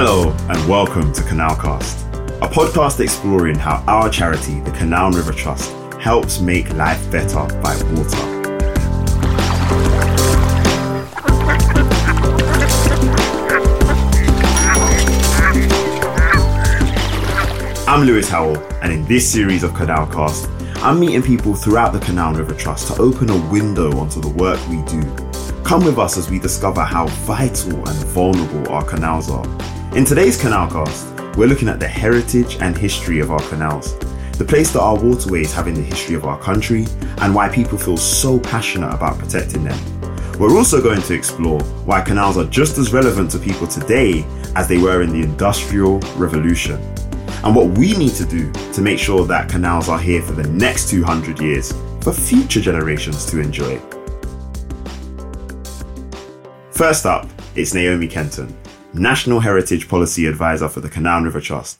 Hello and welcome to Canalcast, a podcast exploring how our charity, the Canal and River Trust, helps make life better by water. I'm Lewis Howell, and in this series of Canalcast, I'm meeting people throughout the Canal River Trust to open a window onto the work we do. Come with us as we discover how vital and vulnerable our canals are. In today's Canalcast, we're looking at the heritage and history of our canals, the place that our waterways have in the history of our country, and why people feel so passionate about protecting them. We're also going to explore why canals are just as relevant to people today as they were in the Industrial Revolution and what we need to do to make sure that canals are here for the next 200 years for future generations to enjoy. First up, it's Naomi Kenton, National Heritage Policy Advisor for the Canal River Trust.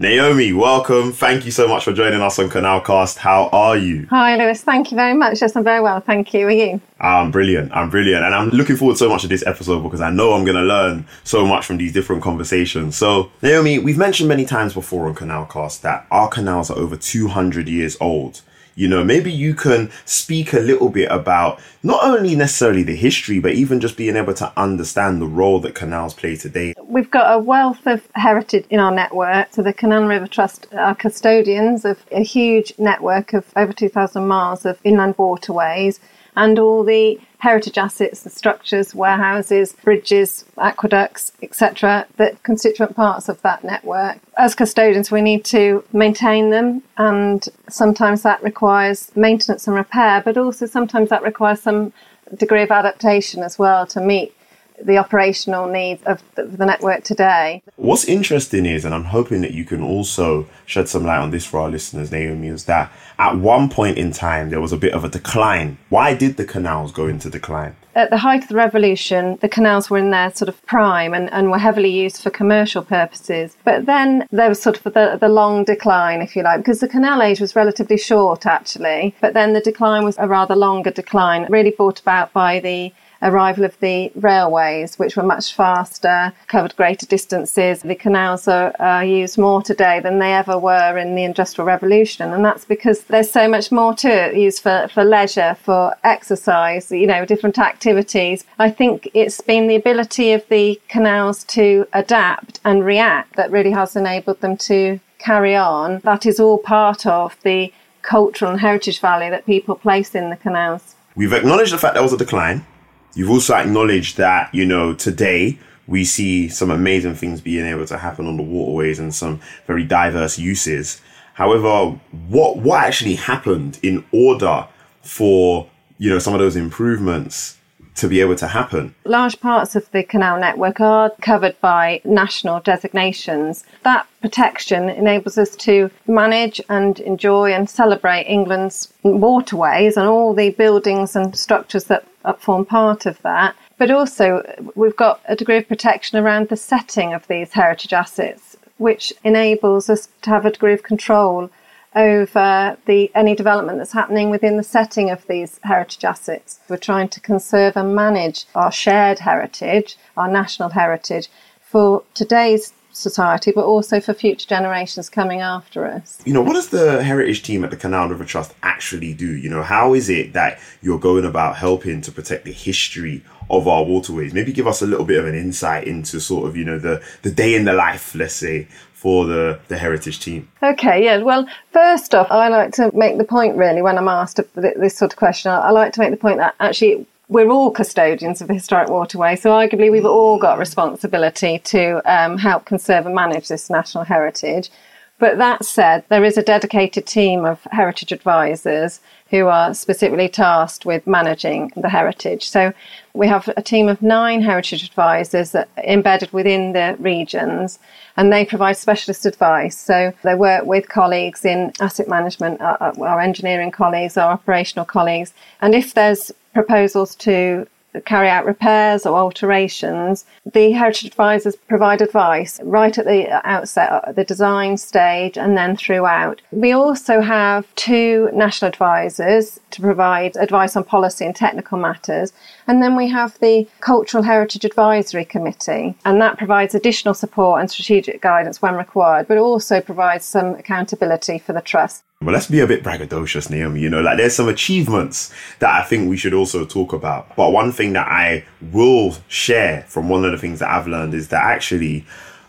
Naomi, welcome. Thank you so much for joining us on Canalcast. How are you? Hi, Lewis. Thank you very much. Yes, I'm very well. Thank you. Are you? I'm brilliant. I'm brilliant. And I'm looking forward so much to this episode because I know I'm going to learn so much from these different conversations. So, Naomi, we've mentioned many times before on Canalcast that our canals are over 200 years old. You know, maybe you can speak a little bit about not only necessarily the history, but even just being able to understand the role that canals play today. We've got a wealth of heritage in our network. So the Canal River Trust are custodians of a huge network of over 2,000 miles of inland waterways and all the heritage assets, the structures, warehouses, bridges, aqueducts, etc., the constituent parts of that network. As custodians, we need to maintain them, and sometimes that requires maintenance and repair, but also sometimes that requires some degree of adaptation as well to meet the operational needs of the network today. What's interesting is, and I'm hoping that you can also shed some light on this for our listeners, Naomi, is that at one point in time there was a bit of a decline. Why did the canals go into decline? At the height of the revolution, the canals were in their sort of prime and, and were heavily used for commercial purposes. But then there was sort of the, the long decline, if you like, because the canal age was relatively short actually. But then the decline was a rather longer decline, really brought about by the arrival of the railways, which were much faster, covered greater distances. The canals are, are, used more today than they ever were in the Industrial Revolution, and that's because there's so much more to it, used for, for leisure, for exercise, you know, different activities. I think it's been the ability of the canals to adapt and react that really has enabled them to carry on. That is all part of the cultural and heritage value that people place in the canals. We've acknowledged the fact there was a decline You've also acknowledged that, you know, today we see some amazing things being able to happen on the waterways and some very diverse uses. However, what what actually happened in order for, you know, some of those improvements to be able to happen. Large parts of the canal network are covered by national designations. That protection enables us to manage and enjoy and celebrate England's waterways and all the buildings and structures that form part of that. But also, we've got a degree of protection around the setting of these heritage assets, which enables us to have a degree of control over the any development that's happening within the setting of these heritage assets. We're trying to conserve and manage our shared heritage, our national heritage, for today's society, but also for future generations coming after us. You know, what does the heritage team at the Canal River Trust actually do? You know, how is it that you're going about helping to protect the history of our waterways? Maybe give us a little bit of an insight into sort of, you know, the, the day in the life, let's say, for the, the heritage team? Okay, yeah. Well, first off, I like to make the point really when I'm asked this sort of question, I like to make the point that actually we're all custodians of the historic waterway, so arguably we've all got responsibility to um, help conserve and manage this national heritage. But that said, there is a dedicated team of heritage advisors who are specifically tasked with managing the heritage. So we have a team of nine heritage advisors embedded within the regions, and they provide specialist advice. So they work with colleagues in asset management, our, our engineering colleagues, our operational colleagues, and if there's proposals to carry out repairs or alterations, the heritage advisors provide advice right at the outset, the design stage, and then throughout. We also have two national advisors to provide advice on policy and technical matters. And then we have the Cultural Heritage Advisory Committee, and that provides additional support and strategic guidance when required, but also provides some accountability for the trust. Well, let's be a bit braggadocious, Naomi. You know, like there's some achievements that I think we should also talk about. But one thing that I will share from one of the things that I've learned is that actually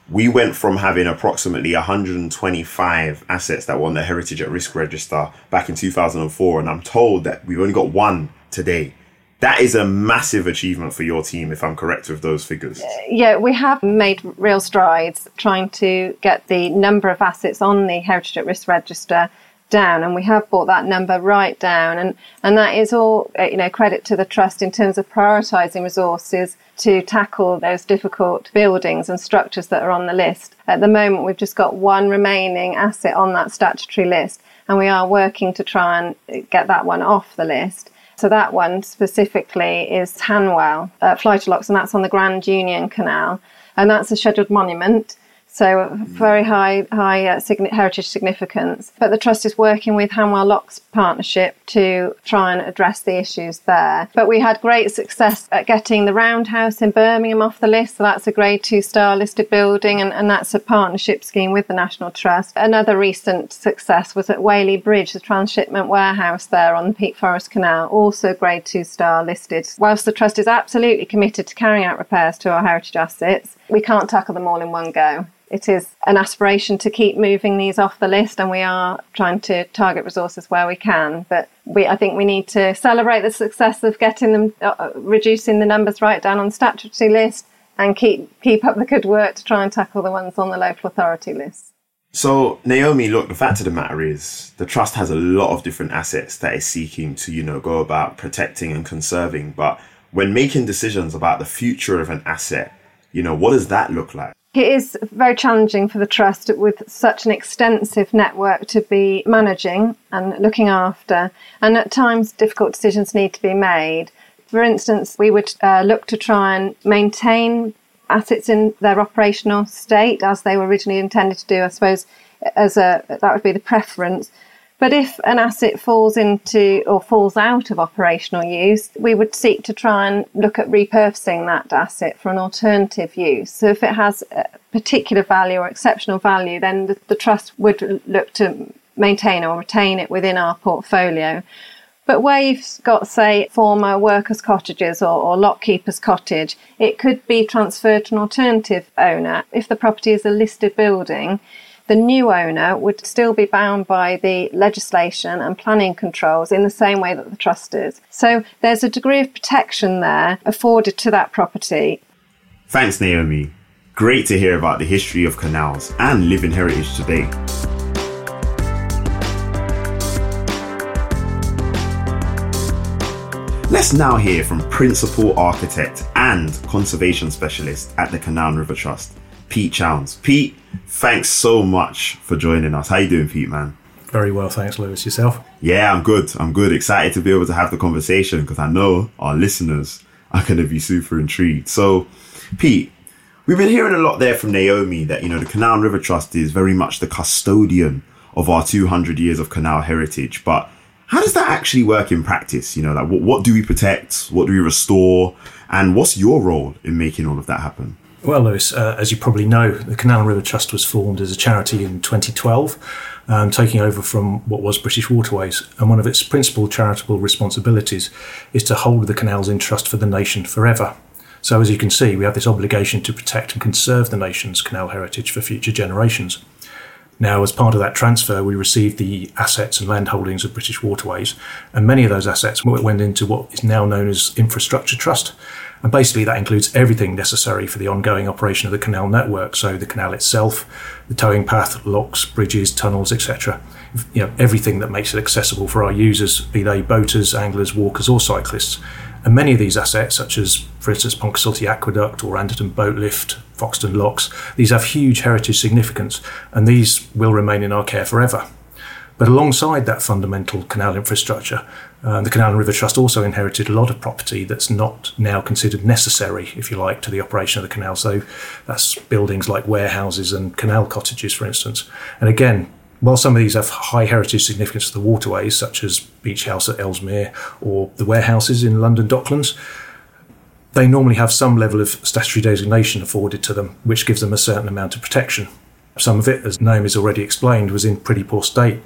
we went from having approximately 125 assets that were on the Heritage at Risk Register back in 2004, and I'm told that we've only got one today. That is a massive achievement for your team, if I'm correct with those figures. Yeah, we have made real strides trying to get the number of assets on the Heritage at Risk Register down and we have brought that number right down and and that is all uh, you know credit to the trust in terms of prioritizing resources to tackle those difficult buildings and structures that are on the list at the moment we've just got one remaining asset on that statutory list and we are working to try and get that one off the list so that one specifically is Hanwell, uh, Locks, and that's on the Grand Union Canal. And that's a scheduled monument. So very high high uh, heritage significance. But the trust is working with Hanwell Locks Partnership to try and address the issues there. But we had great success at getting the Roundhouse in Birmingham off the list. So that's a Grade Two star listed building, and, and that's a partnership scheme with the National Trust. Another recent success was at Whaley Bridge, the transshipment warehouse there on the Peak Forest Canal, also Grade Two star listed. Whilst the trust is absolutely committed to carrying out repairs to our heritage assets, we can't tackle them all in one go it is an aspiration to keep moving these off the list, and we are trying to target resources where we can. But we, I think we need to celebrate the success of getting them, uh, uh, reducing the numbers right down on the statutory list, and keep keep up the good work to try and tackle the ones on the local authority list. So, Naomi, look, the fact of the matter is the trust has a lot of different assets that it's seeking to, you know, go about protecting and conserving. But when making decisions about the future of an asset, you know, what does that look like? It is very challenging for the Trust with such an extensive network to be managing and looking after, and at times difficult decisions need to be made. For instance, we would uh, look to try and maintain assets in their operational state as they were originally intended to do, I suppose, as a that would be the preference. But if an asset falls into or falls out of operational use, we would seek to try and look at repurposing that asset for an alternative use. So if it has a particular value or exceptional value, then the, the trust would look to maintain or retain it within our portfolio. But where you've got, say, former workers' cottages or, or lockkeeper's cottage, it could be transferred to an alternative owner. If the property is a listed building, the new owner would still be bound by the legislation and planning controls in the same way that the trust is. So there's a degree of protection there afforded to that property. Thanks, Naomi. Great to hear about the history of canals and living heritage today. Let's now hear from Principal Architect and Conservation Specialist at the Canal River Trust, Pete Chowns. Pete, thanks so much for joining us. How you doing, Pete, man? Very well, thanks, Lewis. Yourself? Yeah, I'm good. I'm good. Excited to be able to have the conversation because I know our listeners are going to be super intrigued. So, Pete, we've been hearing a lot there from Naomi that, you know, the Canal and River Trust is very much the custodian of our 200 years of canal heritage. But how does that actually work in practice? You know, like what, what do we protect? What do we restore? And what's your role in making all of that happen? Well, Lewis, uh, as you probably know, the Canal and River Trust was formed as a charity in 2012, um, taking over from what was British Waterways. And one of its principal charitable responsibilities is to hold the canals in trust for the nation forever. So, as you can see, we have this obligation to protect and conserve the nation's canal heritage for future generations. Now, as part of that transfer, we received the assets and land holdings of British Waterways, and many of those assets went into what is now known as Infrastructure Trust. And basically, that includes everything necessary for the ongoing operation of the canal network. So, the canal itself, the towing path, locks, bridges, tunnels, etc. You know, everything that makes it accessible for our users, be they boaters, anglers, walkers, or cyclists. And many of these assets, such as, for instance, Pontcysyllte Aqueduct or Anderton Boat Lift, Foxton Locks, these have huge heritage significance, and these will remain in our care forever. But alongside that fundamental canal infrastructure, uh, the Canal and River Trust also inherited a lot of property that's not now considered necessary, if you like, to the operation of the canal. So that's buildings like warehouses and canal cottages, for instance. And again, while some of these have high heritage significance to the waterways, such as Beech House at Ellesmere or the warehouses in London Docklands, they normally have some level of statutory designation afforded to them, which gives them a certain amount of protection. Some of it, as Naomi's already explained, was in pretty poor state.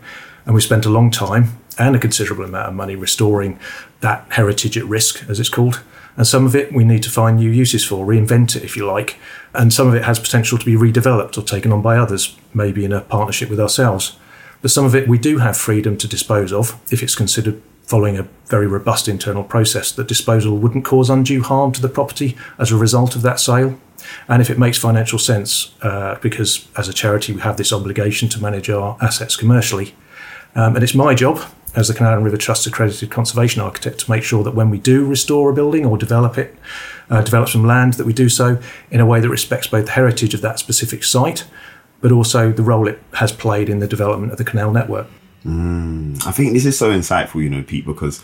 And we spent a long time and a considerable amount of money restoring that heritage at risk, as it's called. And some of it we need to find new uses for, reinvent it if you like. And some of it has potential to be redeveloped or taken on by others, maybe in a partnership with ourselves. But some of it we do have freedom to dispose of if it's considered following a very robust internal process that disposal wouldn't cause undue harm to the property as a result of that sale and if it makes financial sense, uh, because as a charity we have this obligation to manage our assets commercially. Um, and it's my job as the Canal and River Trust accredited conservation architect to make sure that when we do restore a building or develop it, uh, develop some land, that we do so in a way that respects both the heritage of that specific site, but also the role it has played in the development of the canal network. Mm, I think this is so insightful, you know, Pete, because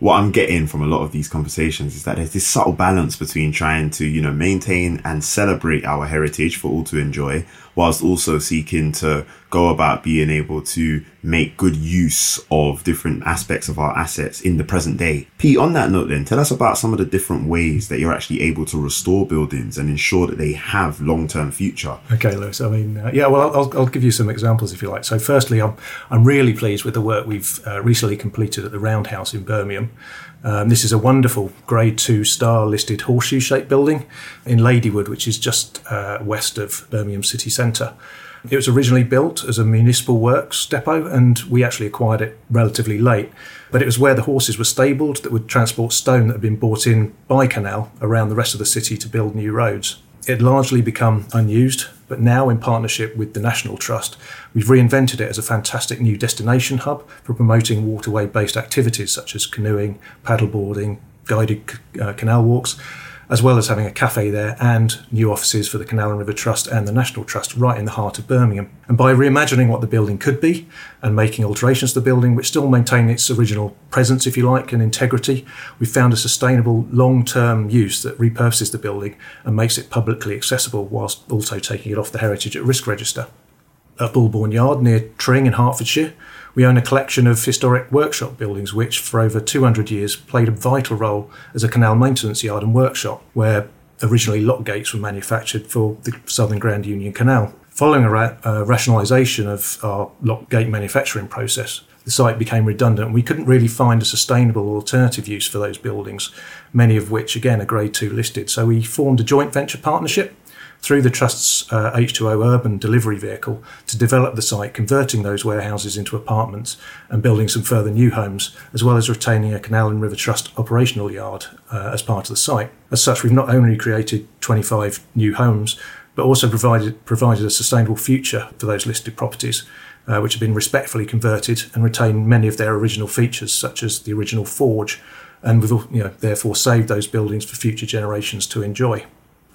what I'm getting from a lot of these conversations is that there's this subtle balance between trying to, you know, maintain and celebrate our heritage for all to enjoy, whilst also seeking to go about being able to make good use of different aspects of our assets in the present day. Pete, on that note, then, tell us about some of the different ways that you're actually able to restore buildings and ensure that they have long term future. Okay, Lewis. I mean, uh, yeah, well, I'll, I'll, give you some examples if you like. So, firstly, I'm, I'm really pleased with the work we've uh, recently completed at the Roundhouse in Birmingham. Um, this is a wonderful Grade 2 star listed horseshoe shaped building in Ladywood, which is just uh, west of Birmingham city centre. It was originally built as a municipal works depot, and we actually acquired it relatively late. But it was where the horses were stabled that would transport stone that had been brought in by canal around the rest of the city to build new roads. It largely become unused, but now, in partnership with the National Trust, we've reinvented it as a fantastic new destination hub for promoting waterway based activities such as canoeing, paddleboarding, guided uh, canal walks, as well as having a cafe there and new offices for the Canal and River Trust and the National Trust right in the heart of Birmingham. And by reimagining what the building could be and making alterations to the building which still maintain its original presence, if you like, and integrity, we've found a sustainable long term use that repurposes the building and makes it publicly accessible whilst also taking it off the Heritage at Risk Register. At Bulbourne Yard near Tring in Hertfordshire, we own a collection of historic workshop buildings which, for over 200 years, played a vital role as a canal maintenance yard and workshop, where originally lock gates were manufactured for the Southern Grand Union Canal. Following a ra- uh, rationalisation of our lock gate manufacturing process, the site became redundant we couldn't really find a sustainable alternative use for those buildings, many of which, again, are Grade 2 listed. So we formed a joint venture partnership through the Trust's uh, H2O urban delivery vehicle to develop the site, converting those warehouses into apartments and building some further new homes, as well as retaining a Canal and River Trust operational yard uh, as part of the site. As such, we've not only created 25 new homes, but also provided, provided a sustainable future for those listed properties. Uh, which have been respectfully converted and retain many of their original features, such as the original forge, and we've you know, therefore saved those buildings for future generations to enjoy.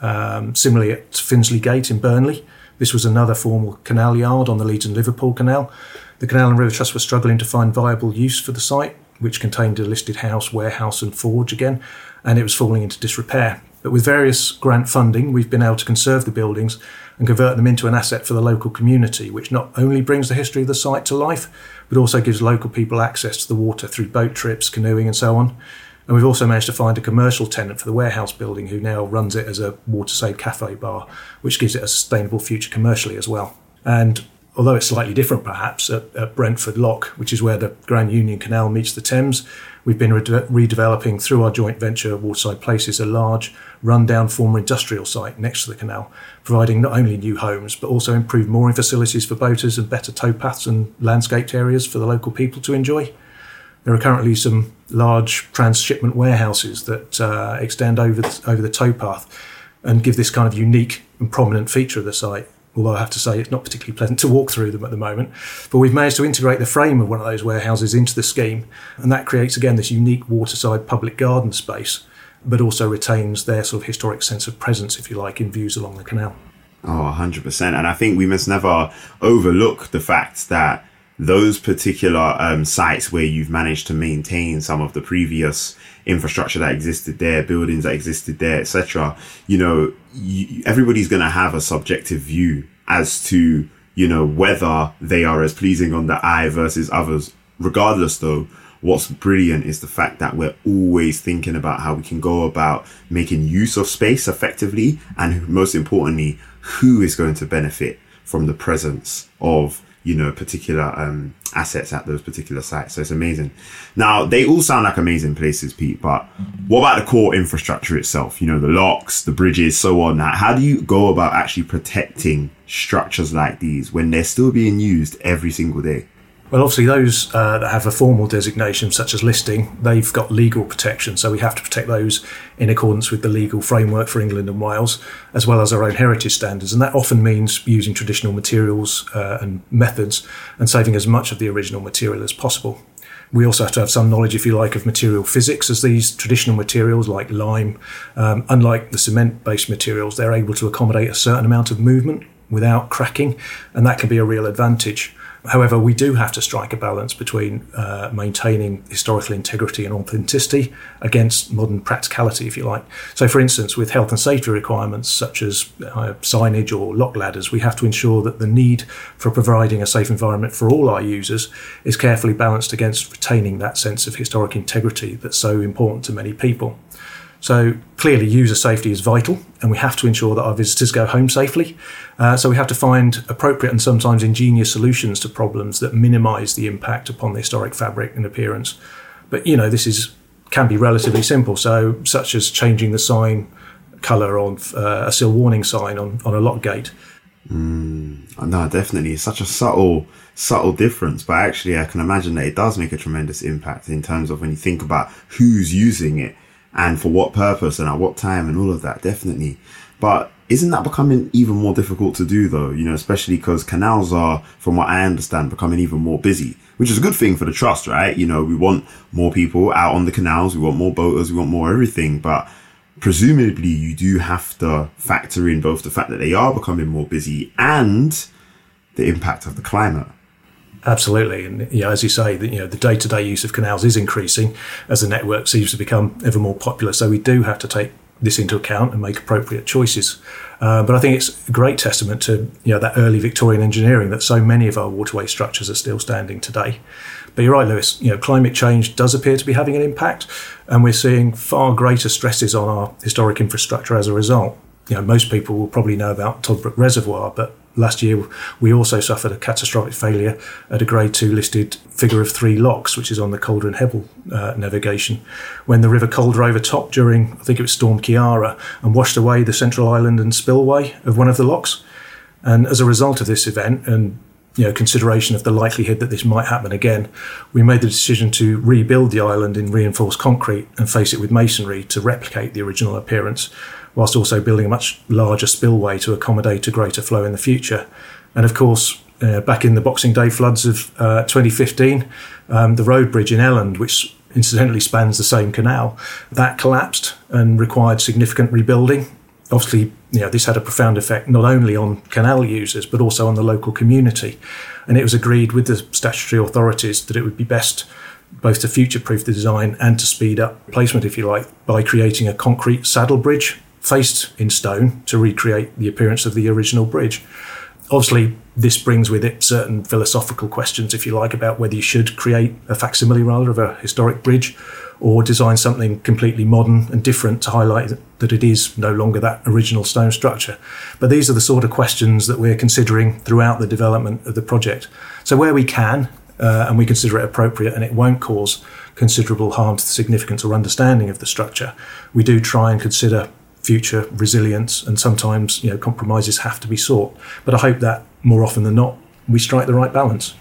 Um, similarly, at Finsley Gate in Burnley, this was another formal canal yard on the Leeds and Liverpool Canal. The Canal and River Trust were struggling to find viable use for the site, which contained a listed house, warehouse, and forge again, and it was falling into disrepair. But with various grant funding, we've been able to conserve the buildings and convert them into an asset for the local community, which not only brings the history of the site to life, but also gives local people access to the water through boat trips, canoeing, and so on. And we've also managed to find a commercial tenant for the warehouse building who now runs it as a waterside cafe bar, which gives it a sustainable future commercially as well. And although it's slightly different perhaps at, at Brentford Lock, which is where the Grand Union Canal meets the Thames, we've been rede- redeveloping through our joint venture Waterside Places a large, rundown former industrial site next to the canal, providing not only new homes but also improved mooring facilities for boaters and better towpaths and landscaped areas for the local people to enjoy. There are currently some large transshipment warehouses that uh, extend over the, over the towpath and give this kind of unique and prominent feature of the site. Although I have to say it's not particularly pleasant to walk through them at the moment. But we've managed to integrate the frame of one of those warehouses into the scheme, and that creates again this unique waterside public garden space, but also retains their sort of historic sense of presence, if you like, in views along the canal. Oh, 100%. And I think we must never overlook the fact that those particular um, sites where you've managed to maintain some of the previous infrastructure that existed there, buildings that existed there, etc. You know, you, everybody's going to have a subjective view as to you know whether they are as pleasing on the eye versus others. Regardless, though, what's brilliant is the fact that we're always thinking about how we can go about making use of space effectively, and most importantly, who is going to benefit from the presence of you know particular um, assets at those particular sites. So it's amazing. Now they all sound like amazing places, Pete. But what about the core infrastructure itself? You know, the locks, the bridges, so on. How do you go about actually protecting structures like these when they're still being used every single day? Well, obviously, those uh, that have a formal designation, such as listing, they've got legal protection. So we have to protect those in accordance with the legal framework for England and Wales, as well as our own heritage standards. And that often means using traditional materials uh, and methods and saving as much of the original material as possible. We also have to have some knowledge, if you like, of material physics, as these traditional materials like lime, um, unlike the cement based materials, they're able to accommodate a certain amount of movement without cracking, and that can be a real advantage. However, we do have to strike a balance between uh, maintaining historical integrity and authenticity against modern practicality, if you like. So, for instance, with health and safety requirements such as uh, signage or lock ladders, we have to ensure that the need for providing a safe environment for all our users is carefully balanced against retaining that sense of historic integrity that's so important to many people. So clearly, user safety is vital, and we have to ensure that our visitors go home safely. Uh, so we have to find appropriate and sometimes ingenious solutions to problems that minimise the impact upon the historic fabric and appearance. But you know, this is can be relatively simple. So, such as changing the sign colour on uh, a sill warning sign on, on a lock gate. Mm, no, definitely. It's such a subtle, subtle difference, but actually, I can imagine that it does make a tremendous impact in terms of when you think about who's using it and for what purpose and at what time and all of that, definitely. But isn't that becoming even more difficult to do though? You know, especially because canals are, from what I understand, becoming even more busy, which is a good thing for the trust, right? You know, we want more people out on the canals, we want more boaters, we want more everything, but presumably you do have to factor in both the fact that they are becoming more busy and the impact of the climate. Absolutely, and know, as you say, the, you know the day-to-day use of canals is increasing as the network seems to become ever more popular. So we do have to take this into account and make appropriate choices. Uh, but I think it's a great testament to you know that early Victorian engineering that so many of our waterway structures are still standing today. But you're right, Lewis. You know, climate change does appear to be having an impact, and we're seeing far greater stresses on our historic infrastructure as a result. You know, most people will probably know about Toddbrook Reservoir, but last year we also suffered a catastrophic failure at a grade 2 listed figure of three locks which is on the calder and hebble uh, navigation. When the river calder overtopped during i think it was storm Ciara and washed away the central island and spillway of one of the locks. And as a result of this event and you know, consideration of the likelihood that this might happen again, we made the decision to rebuild the island in reinforced concrete and face it with masonry to replicate the original appearance whilst also building a much larger spillway to accommodate a greater flow in the future. And of course, uh, back in the Boxing Day floods of uh, 2015, um, the road bridge in Elland, which incidentally spans the same canal, that collapsed and required significant rebuilding. Obviously, you know, this had a profound effect not only on canal users but also on the local community. And it was agreed with the statutory authorities that it would be best both to future proof the design and to speed up placement, if you like, by creating a concrete saddle bridge faced in stone to recreate the appearance of the original bridge. Obviously, this brings with it certain philosophical questions, if you like, about whether you should create a facsimile rather of a historic bridge or design something completely modern and different to highlight that it is no longer that original stone structure. But these are the sort of questions that we're considering throughout the development of the project. So, where we can, uh, and we consider it appropriate and it won't cause considerable harm to the significance or understanding of the structure, we do try and consider future resilience, and sometimes you know compromises have to be sought. But I hope that more often than not we strike the right balance.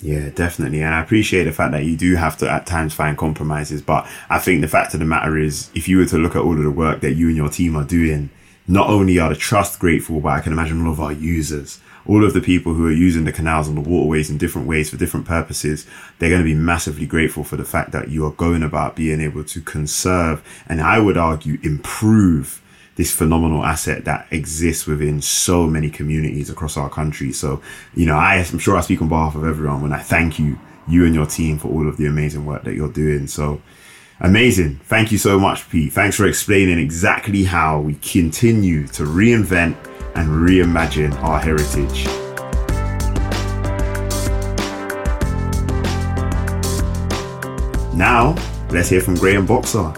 Yeah, definitely. And I appreciate the fact that you do have to at times find compromises. But I think the fact of the matter is, if you were to look at all of the work that you and your team are doing, not only are the trust grateful, but I can imagine all of our users, all of the people who are using the canals and the waterways in different ways for different purposes, they're going to be massively grateful for the fact that you are going about being able to conserve and I would argue improve this phenomenal asset that exists within so many communities across our country. So, you know, I, I'm sure I speak on behalf of everyone when I thank you, you and your team for all of the amazing work that you're doing. So amazing. Thank you so much, Pete. Thanks for explaining exactly how we continue to reinvent and reimagine our heritage. Now, let's hear from Graham Boxer,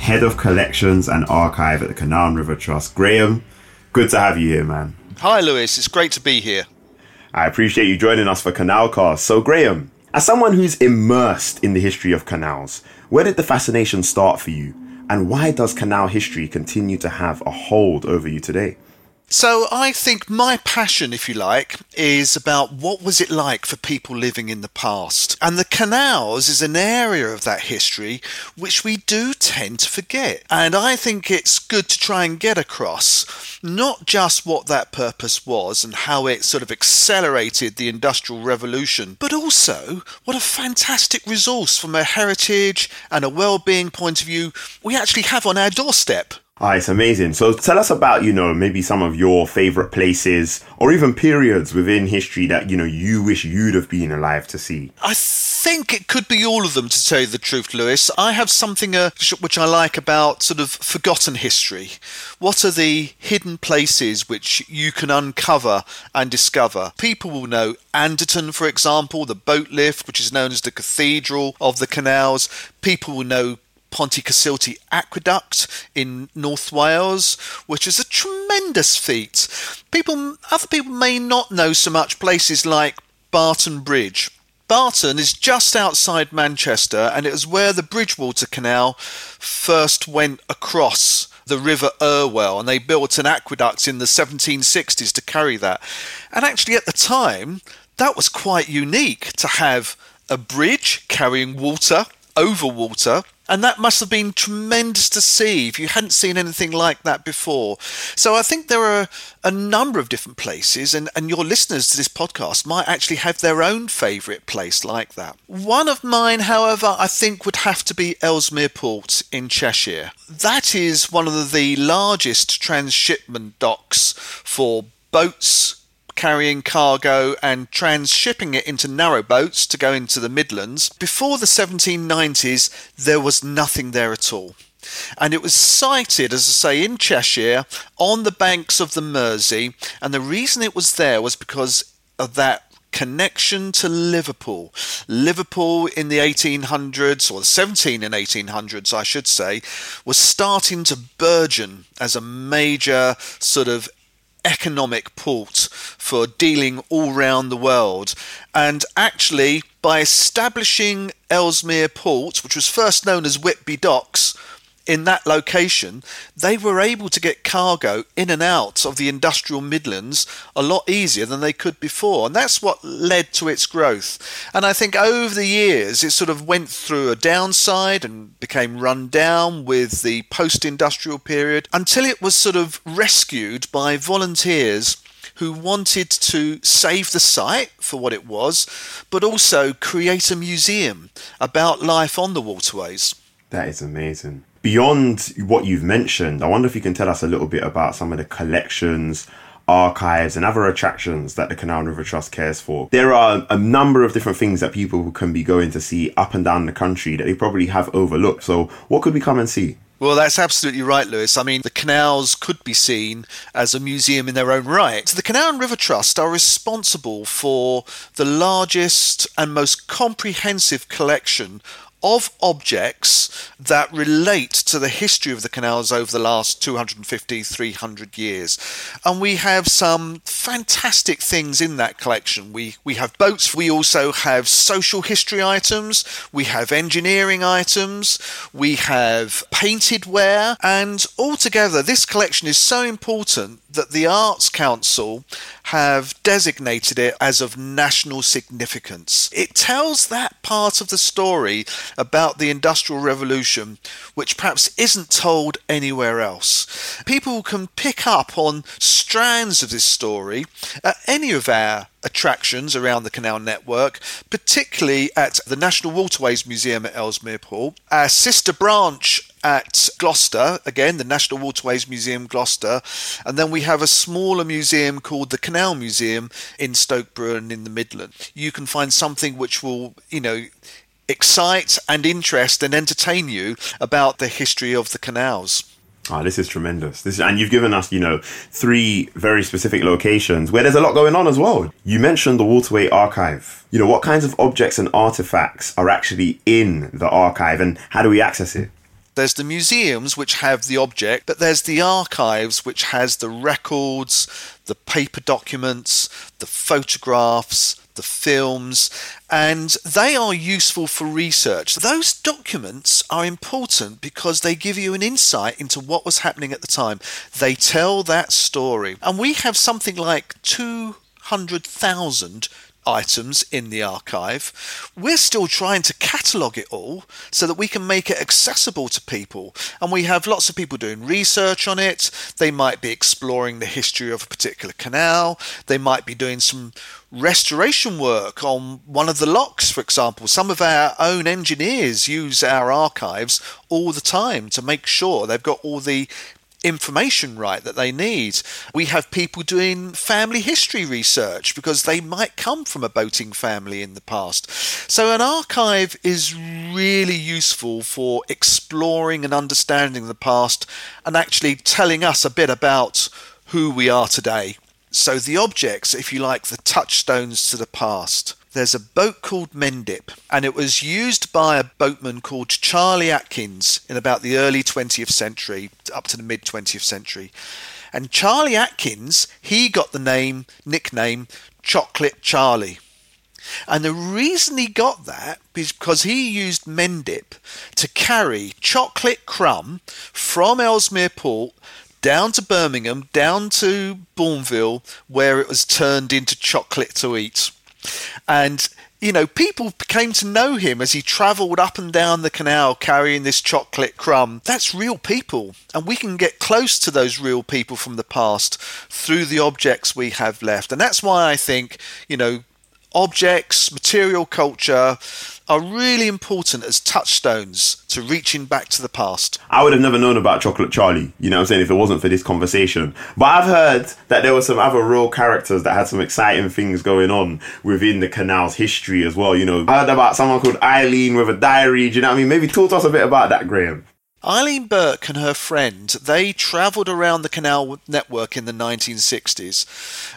Head of Collections and Archive at the Canal River Trust. Graham, good to have you here, man. Hi, Lewis. It's great to be here. I appreciate you joining us for Canalcast. So, Graham, as someone who's immersed in the history of canals, where did the fascination start for you? And why does canal history continue to have a hold over you today? So I think my passion, if you like, is about what was it like for people living in the past. And the canals is an area of that history which we do tend to forget. And I think it's good to try and get across not just what that purpose was and how it sort of accelerated the industrial revolution, but also what a fantastic resource from a heritage and a well-being point of view we actually have on our doorstep. Ah, it's amazing. So tell us about, you know, maybe some of your favorite places or even periods within history that, you know, you wish you'd have been alive to see. I think it could be all of them, to tell you the truth, Lewis. I have something uh, which I like about sort of forgotten history. What are the hidden places which you can uncover and discover? People will know Anderton, for example, the boat lift, which is known as the Cathedral of the Canals. People will know Pontcysyllte Aqueduct in North Wales, which is a tremendous feat. People, other people may not know so much places like Barton Bridge. Barton is just outside Manchester, and it was where the Bridgewater Canal first went across the River Irwell, and they built an aqueduct in the 1760s to carry that. And actually, at the time, that was quite unique to have a bridge carrying water over water and that must have been tremendous to see if you hadn't seen anything like that before. So I think there are a number of different places, and, and your listeners to this podcast might actually have their own favourite place like that. One of mine, however, I think would have to be Ellesmere Port in Cheshire. That is one of the largest transshipment docks for boats, carrying cargo and transshipping it into narrow boats to go into the Midlands. Before the 1790s, there was nothing there at all. And it was sited, as I say, in Cheshire on the banks of the Mersey. And the reason it was there was because of that connection to Liverpool. Liverpool in the 1800s, or the 17 and 1800s, I should say, was starting to burgeon as a major sort of economic port for dealing all round the world. And actually, by establishing Ellesmere Port, which was first known as Whitby Docks, in that location, they were able to get cargo in and out of the industrial Midlands a lot easier than they could before. And that's what led to its growth. And I think over the years, it sort of went through a downside and became run down with the post industrial period until it was sort of rescued by volunteers who wanted to save the site for what it was, but also create a museum about life on the waterways. That is amazing beyond what you've mentioned, I wonder if you can tell us a little bit about some of the collections, archives, and other attractions that the Canal River Trust cares for. There are a number of different things that people can be going to see up and down the country that they probably have overlooked. So, what could we come and see? Well, that's absolutely right, Lewis. I mean, the canals could be seen as a museum in their own right. The Canal and River Trust are responsible for the largest and most comprehensive collection of objects that relate to the history of the canals over the last 250, 300 years. And we have some fantastic things in that collection. We, we have boats, we also have social history items, we have engineering items, we have painted ware, and altogether, this collection is so important that the Arts Council have designated it as of national significance. It tells that part of the story about the Industrial Revolution, which perhaps isn't told anywhere else. People can pick up on strands of this story at any of our attractions around the canal network, particularly at the National Waterways Museum at Ellesmere Port. Our sister branch at Gloucester, again, the National Waterways Museum Gloucester, and then we have a smaller museum called the Canal Museum in Stoke Bruern in the Midlands. You can find something which will, you know, excite and interest and entertain you about the history of the canals. Ah, oh, this is tremendous. This and you've given us, you know, three very specific locations where there's a lot going on as well. You mentioned the Waterway Archive. You know, what kinds of objects and artifacts are actually in the archive and how do we access it? There's the museums which have the object, but there's the archives which has the records, the paper documents, the photographs, the films, and they are useful for research. Those documents are important because they give you an insight into what was happening at the time. They tell that story. And we have something like 200,000 items in the archive. We're still trying to catalogue it all so that we can make it accessible to people. And we have lots of people doing research on it. They might be exploring the history of a particular canal. They might be doing some restoration work on one of the locks, for example. Some of our own engineers use our archives all the time to make sure they've got all the information right that they need. We have people doing family history research because they might come from a boating family in the past. So, an archive is really useful for exploring and understanding the past and actually telling us a bit about who we are today. So, the objects, if you like, the touchstones to the past there's a boat called Mendip, and it was used by a boatman called Charlie Atkins in about the early 20th century, up to the mid 20th century. And Charlie Atkins, he got the name, nickname, Chocolate Charlie. And the reason he got that is because he used Mendip to carry chocolate crumb from Ellesmere Port down to Birmingham, down to Bournville, where it was turned into chocolate to eat. And you know, people came to know him as he travelled up and down the canal carrying this chocolate crumb. That's real people. And we can get close to those real people from the past through the objects we have left. And that's why I think, you know, objects, material culture are really important as touchstones to reaching back to the past. I would have never known about Chocolate Charlie, you know what I'm saying, if it wasn't for this conversation. But I've heard that there were some other real characters that had some exciting things going on within the canal's history as well. You know, I heard about someone called Eileen with a diary, do you know what I mean? Maybe talk to us a bit about that, Graham. Eileen Burke and her friend, they travelled around the canal network in the 1960s.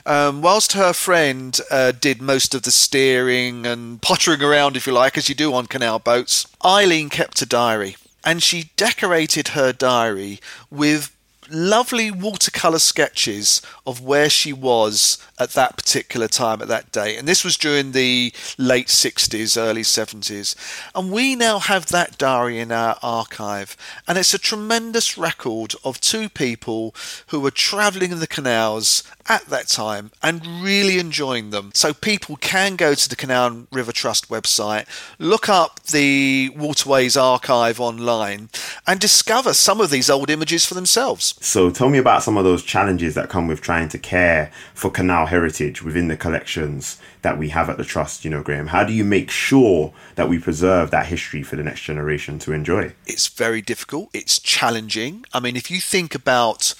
Um, whilst her friend uh, did most of the steering and pottering around, if you like, as you do on canal boats, Eileen kept a diary. And she decorated her diary with lovely watercolor sketches of where she was at that particular time at that day and this was during the late 60s early 70s and we now have that diary in our archive. And it's a tremendous record of two people who were traveling in the canals at that time and really enjoying them. So people can go to the canal and river trust website look up the waterways archive online and discover some of these old images for themselves so tell me about some of those challenges that come with trying to care for canal heritage within the collections that we have at the trust, you know, Graham. How do you make sure that we preserve that history for the next generation to enjoy? It's very difficult. It's challenging. I mean, if you think about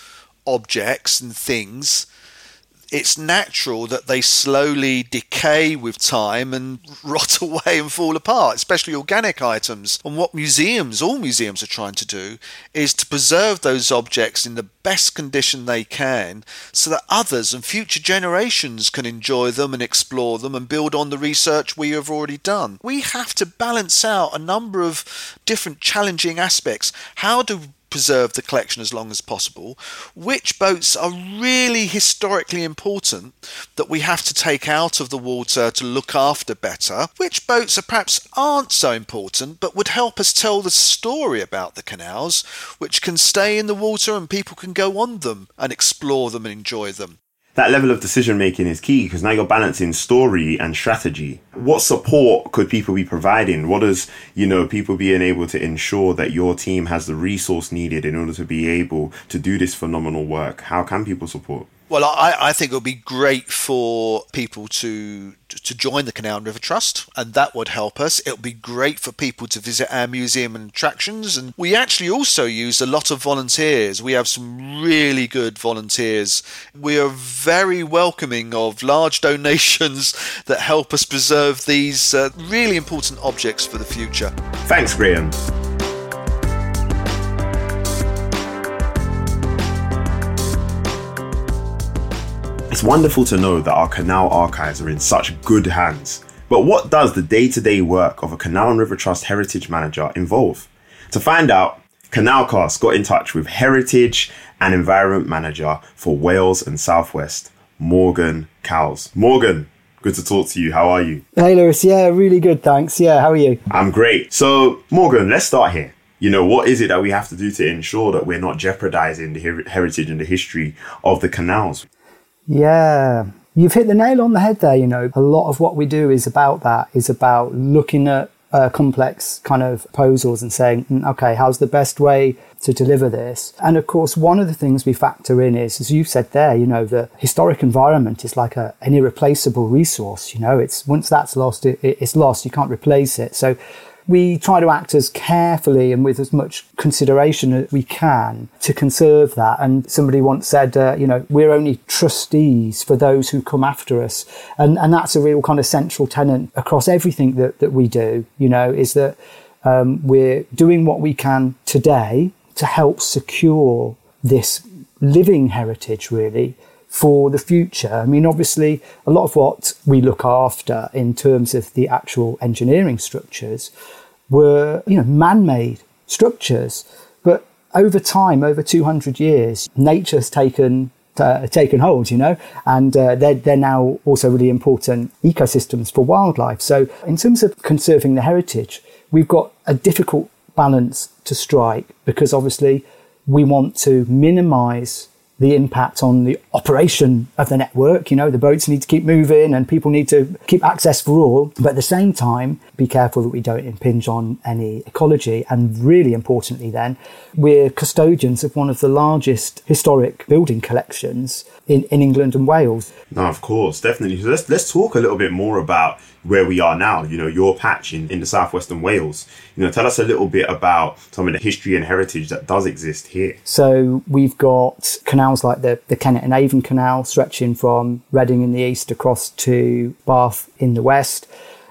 objects and things, it's natural that they slowly decay with time and rot away and fall apart, especially organic items. And what museums, all museums, are trying to do is to preserve those objects in the best condition they can so that others and future generations can enjoy them and explore them and build on the research we have already done. We have to balance out a number of different challenging aspects. How do preserve the collection as long as possible, which boats are really historically important that we have to take out of the water to look after better, which boats are perhaps aren't so important but would help us tell the story about the canals, which can stay in the water and people can go on them and explore them and enjoy them. That level of decision making is key because now you're balancing story and strategy. What support could people be providing? What is, you know, people being able to ensure that your team has the resource needed in order to be able to do this phenomenal work? How can people support? Well, I, I think it would be great for people to to join the Canal and River Trust, and that would help us. It would be great for people to visit our museum and attractions, and we actually also use a lot of volunteers. We have some really good volunteers. We are very welcoming of large donations that help us preserve these uh, really important objects for the future. Thanks, Graham. It's wonderful to know that our canal archives are in such good hands. But what does the day to day work of a Canal and River Trust heritage manager involve? To find out, Canalcast got in touch with heritage and environment manager for Wales and Southwest, Morgan Cowles. Morgan, good to talk to you. How are you? Hey, Lewis. Yeah, really good. Thanks. Yeah, how are you? I'm great. So, Morgan, let's start here. You know, what is it that we have to do to ensure that we're not jeopardizing the her- heritage and the history of the canals? Yeah. You've hit the nail on the head there. You know, a lot of what we do is about that, is about looking at uh, complex kind of proposals and saying, mm, okay, how's the best way to deliver this? And of course, one of the things we factor in is, as you've said there, you know, the historic environment is like a, an irreplaceable resource. You know, it's once that's lost, it, it's lost. You can't replace it. So we try to act as carefully and with as much consideration as we can to conserve that. And somebody once said, uh, you know, we're only trustees for those who come after us. And, and that's a real kind of central tenet across everything that, that we do, you know, is that um, we're doing what we can today to help secure this living heritage, really, for the future. I mean, obviously, a lot of what we look after in terms of the actual engineering structures were, you know, man-made structures. But over time, over 200 years, nature's taken uh, taken hold, you know, and uh, they're, they're now also really important ecosystems for wildlife. So, in terms of conserving the heritage, we've got a difficult balance to strike because obviously we want to minimize the impact on the operation of the network. You know, the boats need to keep moving and people need to keep access for all. But at the same time, be careful that we don't impinge on any ecology. And really importantly, then, we're custodians of one of the largest historic building collections in, in England and Wales. No, of course, definitely. Let's let's talk a little bit more about where we are now. You know, your patch in, in the southwestern Wales. You know, tell us a little bit about some of the history and heritage that does exist here. So we've got canals like the the Kennet and Avon Canal stretching from Reading in the east across to Bath in the west.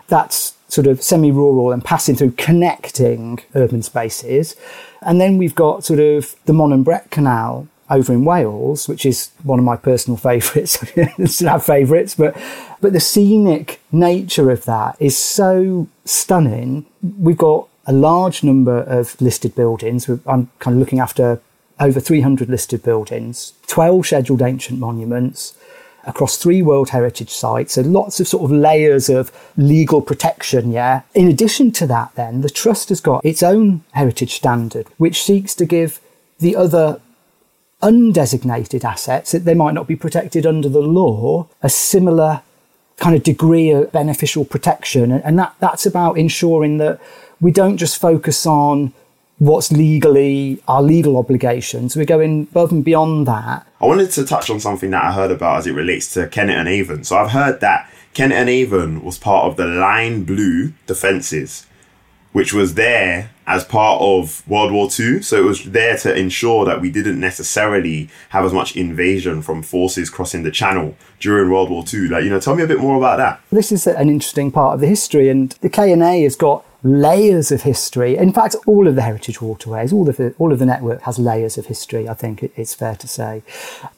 That's sort of semi-rural and passing through connecting urban spaces. And then we've got sort of the Mon and Brec Canal over in Wales, which is one of my personal favourites. I have favourites, but but the scenic nature of that is so stunning. We've got a large number of listed buildings. I'm kind of looking after over 300 listed buildings, 12 scheduled ancient monuments across three World Heritage sites. So lots of sort of layers of legal protection, yeah. In addition to that, then, the Trust has got its own heritage standard, which seeks to give the other undesignated assets that they might not be protected under the law a similar kind of degree of beneficial protection. And that, that's about ensuring that we don't just focus on what's legally our legal obligations. We're going above and beyond that. I wanted to touch on something that I heard about as it relates to Kennet and Avon. So I've heard that Kennet and Avon was part of the Line Blue defences, which was there as part of World War II. So it was there to ensure that we didn't necessarily have as much invasion from forces crossing the channel during World War II. Like, you know, tell me a bit more about that. This is an interesting part of the history, and the K&A has got layers of history. In fact, all of the heritage waterways, all of the, all of the network has layers of history, I think it's fair to say.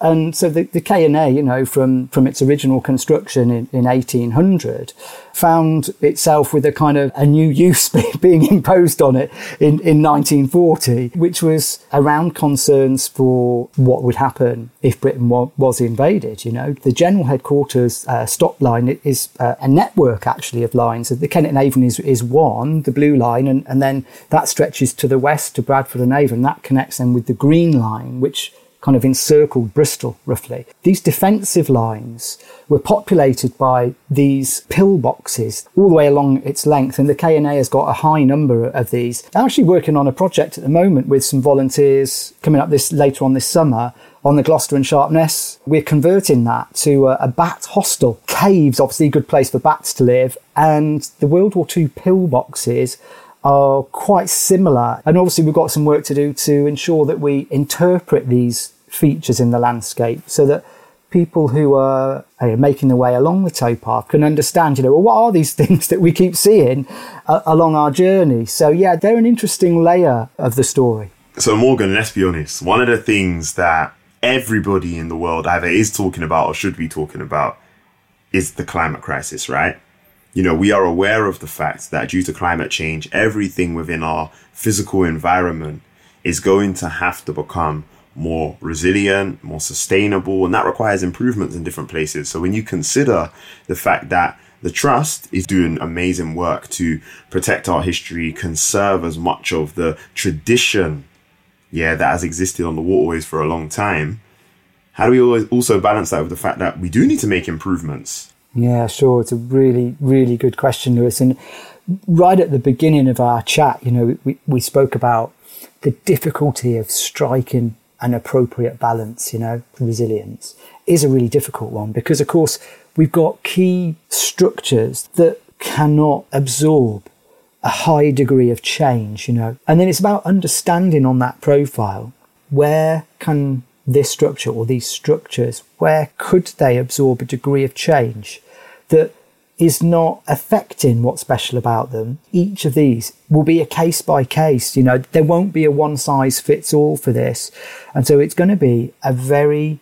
And so the, the K&A, you know, from, from its original construction in, in 1800, found itself with a kind of a new use being imposed on it in, in 1940, which was around concerns for what would happen if Britain wa- was invaded. You know, the general headquarters uh, stop line is uh, a network actually of lines. The Kennet and Avon is, is one, the blue line, and, and then that stretches to the west to Bradford on Avon. That connects them with the green line, which kind of encircled Bristol, roughly. These defensive lines were populated by these pillboxes all the way along its length, and the K&A has got a high number of these. I'm actually working on a project at the moment with some volunteers coming up this later on this summer on the Gloucester and Sharpness. We're converting that to a, a, bat hostel. Caves, obviously, a good place for bats to live, and the World War II pillboxes are quite similar. And obviously, we've got some work to do to ensure that we interpret these features in the landscape so that people who are uh, making their way along the towpath can understand, you know, well, what are these things that we keep seeing uh, along our journey? So, yeah, they're an interesting layer of the story. So, Morgan, let's be honest. One of the things that everybody in the world either is talking about or should be talking about is the climate crisis, right? You know, we are aware of the fact that due to climate change, everything within our physical environment is going to have to become more resilient, more sustainable, and that requires improvements in different places. So when you consider the fact that the trust is doing amazing work to protect our history, conserve as much of the tradition, yeah, that has existed on the waterways for a long time. How do we always also balance that with the fact that we do need to make improvements? Yeah, sure. It's a really, really good question, Louis. And right at the beginning of our chat, you know, we, we spoke about the difficulty of striking an appropriate balance, you know, resilience is a really difficult one because, of course, we've got key structures that cannot absorb a high degree of change, you know. And then it's about understanding on that profile where can this structure or these structures, where could they absorb a degree of change that is not affecting what's special about them. Each of these will be a case by case. You know, there won't be a one size fits all for this. And so it's going to be a very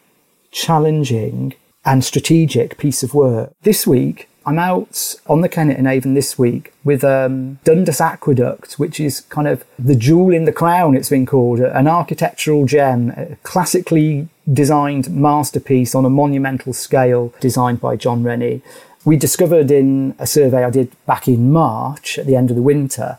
challenging and strategic piece of work. This week, I'm out on the Kennet and Avon this week with um, Dundas Aqueduct, which is kind of the jewel in the crown, it's been called, an architectural gem, a classically designed masterpiece on a monumental scale designed by John Rennie we discovered in a survey I did back in March at the end of the winter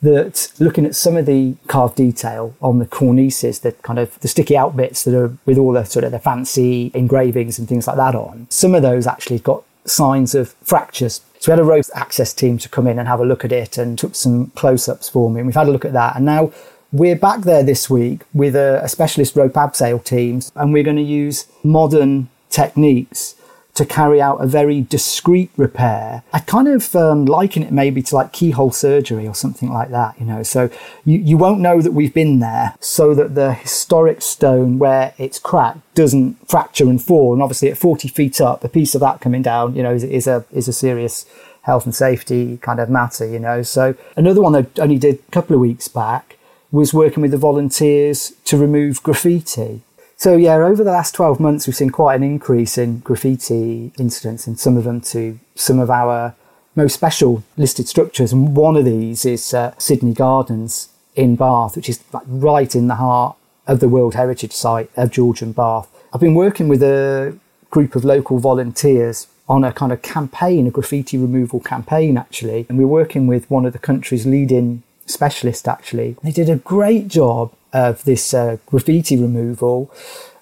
that looking at some of the carved detail on the cornices, the kind of the sticky out bits that are with all the sort of the fancy engravings and things like that on, some of those actually got signs of fractures. So we had a rope access team to come in and have a look at it and took some close-ups for me. And we've had a look at that. And now we're back there this week with a, a specialist rope abseil team and we're going to use modern techniques to carry out a very discreet repair. I kind of um, liken it maybe to like keyhole surgery or something like that, you know. So you, you won't know that we've been there so that the historic stone where it's cracked doesn't fracture and fall. And obviously at 40 feet up, a piece of that coming down, you know, is, is a, is a serious health and safety kind of matter, you know. So another one I only did a couple of weeks back was working with the volunteers to remove graffiti. So yeah, over the last 12 months, we've seen quite an increase in graffiti incidents and some of them to some of our most special listed structures. And one of these is uh, Sydney Gardens in Bath, which is like right in the heart of the World Heritage Site of Georgian Bath. I've been working with a group of local volunteers on a kind of campaign, a graffiti removal campaign actually. And we're working with one of the country's leading specialists actually. They did a great job of this uh, graffiti removal.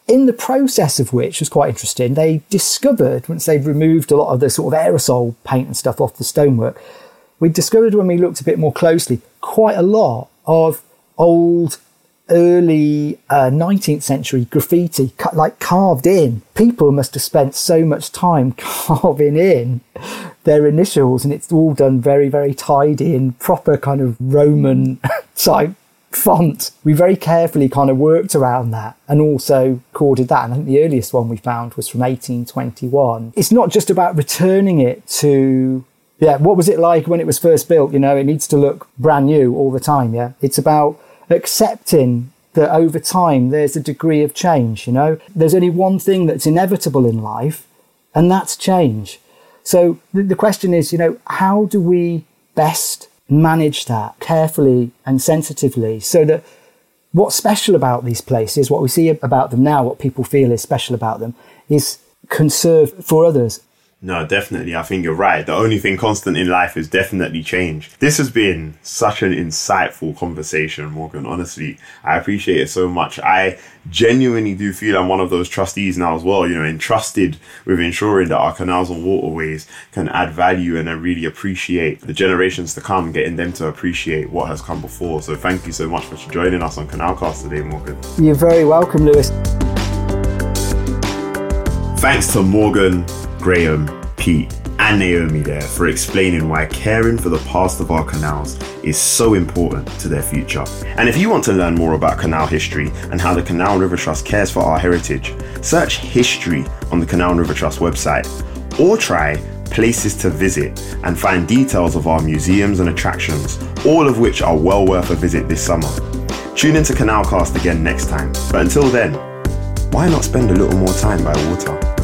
In the process of which was quite interesting, they discovered once they'd removed a lot of the sort of aerosol paint and stuff off the stonework, we discovered when we looked a bit more closely quite a lot of old early uh, 19th century graffiti like carved in people must have spent so much time carving in their initials and it's all done very very tidy in proper kind of roman type font. We very carefully kind of worked around that and also corded that. And I think the earliest one we found was from 1821. It's not just about returning it to, yeah, what was it like when it was first built? You know, it needs to look brand new all the time. Yeah. It's about accepting that over time there's a degree of change. You know, there's only one thing that's inevitable in life, and that's change. So the, the question is, you know, how do we best manage that carefully and sensitively so that what's special about these places, what we see about them now, what people feel is special about them, is conserved for others. No, definitely. I think you're right. The only thing constant in life is definitely change. This has been such an insightful conversation, Morgan. Honestly, I appreciate it so much. I genuinely do feel I'm one of those trustees now as well, you know, entrusted with ensuring that our canals and waterways can add value and I really appreciate the generations to come, getting them to appreciate what has come before. So thank you so much for joining us on Canalcast today, Morgan. You're very welcome, Louis. Thanks to Morgan, Graham, Pete, and Naomi there for explaining why caring for the past of our canals is so important to their future. And if you want to learn more about canal history and how the Canal River Trust cares for our heritage, search history on the Canal River Trust website or try places to visit and find details of our museums and attractions, all of which are well worth a visit this summer. Tune into Canalcast again next time, but until then, why not spend a little more time by water?